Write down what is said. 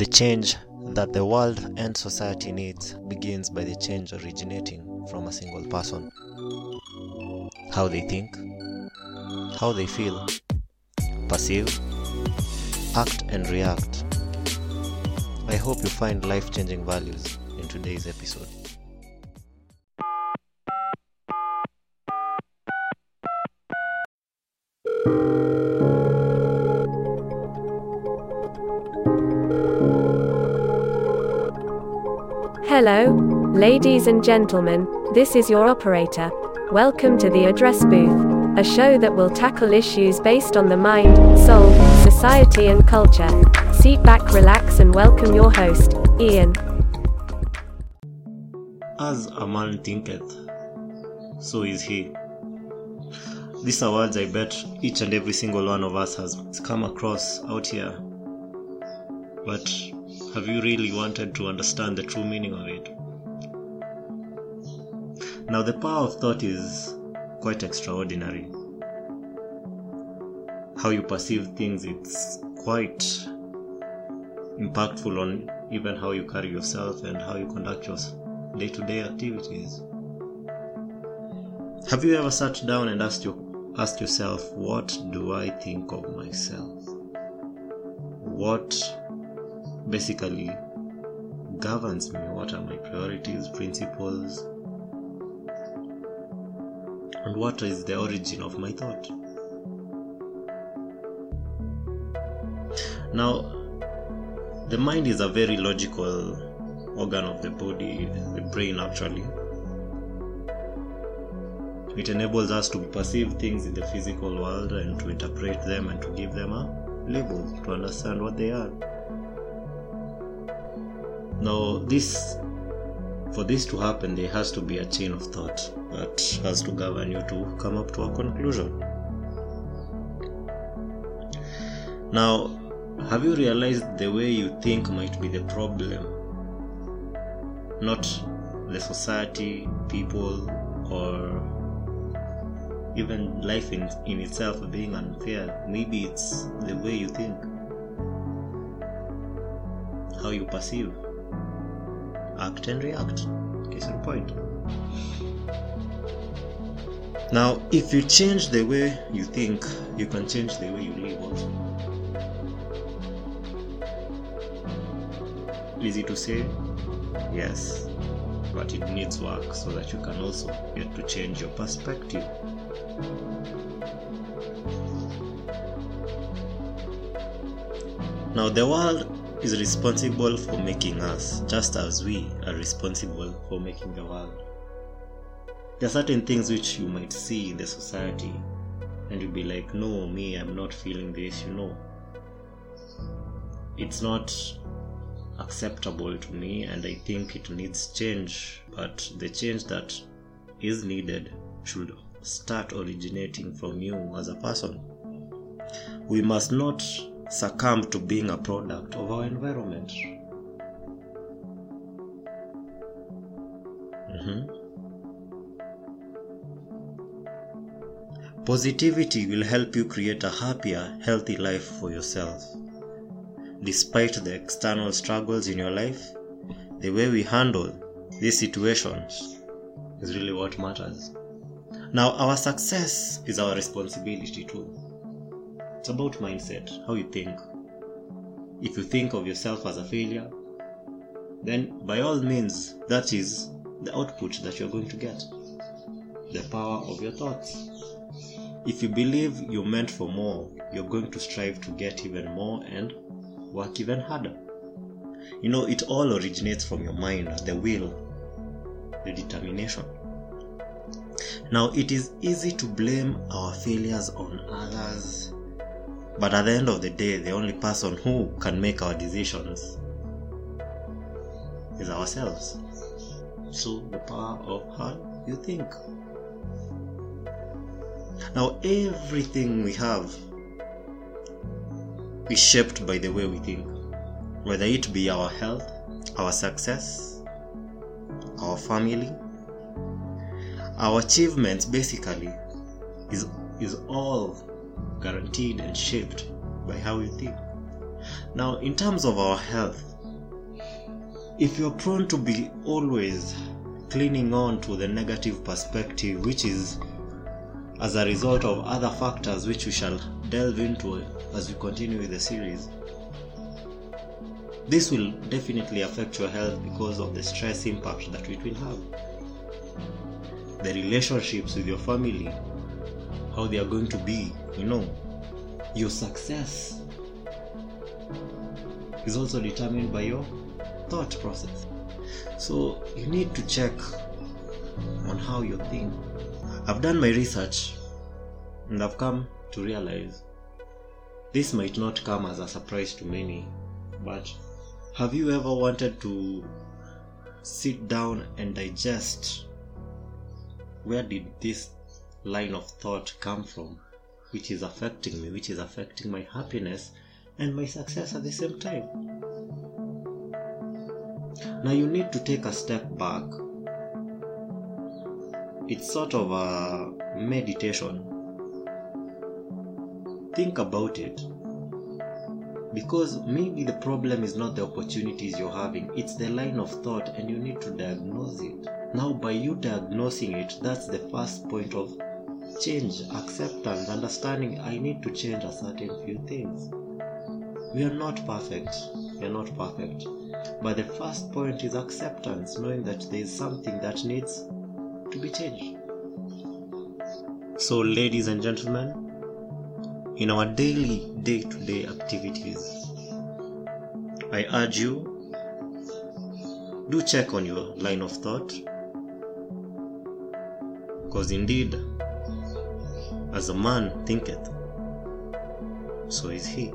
The change that the world and society needs begins by the change originating from a single person. How they think, how they feel, perceive, act, and react. I hope you find life changing values in today's episode. Hello, ladies and gentlemen, this is your operator. Welcome to the Address Booth, a show that will tackle issues based on the mind, soul, society, and culture. Seat back, relax, and welcome your host, Ian. As a man thinketh, so is he. These are words I bet each and every single one of us has come across out here. But have you really wanted to understand the true meaning of it? Now, the power of thought is quite extraordinary. How you perceive things, it's quite impactful on even how you carry yourself and how you conduct your day to day activities. Have you ever sat down and asked, your, asked yourself, What do I think of myself? What basically governs me? What are my priorities, principles? And what is the origin of my thought? Now, the mind is a very logical organ of the body, the brain actually. It enables us to perceive things in the physical world and to interpret them and to give them a label, to understand what they are. Now, this for this to happen, there has to be a chain of thought that has to govern you to come up to a conclusion. Now, have you realized the way you think might be the problem? Not the society, people, or even life in, in itself being unfair. Maybe it's the way you think, how you perceive, act, and react. Case in point. Now, if you change the way you think, you can change the way you live also. Easy to say? Yes. But it needs work so that you can also get to change your perspective. Now, the world is responsible for making us, just as we are responsible for making the world. There are certain things which you might see in the society, and you'll be like, no, me, I'm not feeling this, you know. It's not acceptable to me, and I think it needs change, but the change that is needed should start originating from you as a person. We must not succumb to being a product of our environment. Mhm. Positivity will help you create a happier, healthy life for yourself. Despite the external struggles in your life, the way we handle these situations is really what matters. Now, our success is our responsibility too. It's about mindset, how you think. If you think of yourself as a failure, then by all means, that is the output that you're going to get. The power of your thoughts. If you believe you're meant for more, you're going to strive to get even more and work even harder. You know, it all originates from your mind, the will, the determination. Now, it is easy to blame our failures on others, but at the end of the day, the only person who can make our decisions is ourselves. So, the power of how you think. Now, everything we have is shaped by the way we think, whether it be our health, our success, our family, our achievements basically is, is all guaranteed and shaped by how you think. Now, in terms of our health, if you're prone to be always clinging on to the negative perspective, which is as a result of other factors which we shall delve into as we continue with the series, this will definitely affect your health because of the stress impact that it will have. The relationships with your family, how they are going to be, you know, your success is also determined by your thought process. So you need to check on how you think. I've done my research and I've come to realize this might not come as a surprise to many, but have you ever wanted to sit down and digest where did this line of thought come from, which is affecting me, which is affecting my happiness and my success at the same time? Now you need to take a step back. It's sort of a meditation. Think about it. Because maybe the problem is not the opportunities you're having, it's the line of thought, and you need to diagnose it. Now, by you diagnosing it, that's the first point of change, acceptance, understanding I need to change a certain few things. We are not perfect. We are not perfect. But the first point is acceptance, knowing that there is something that needs to be changed. So, ladies and gentlemen, in our daily day to day activities, I urge you do check on your line of thought because indeed, as a man thinketh, so is he.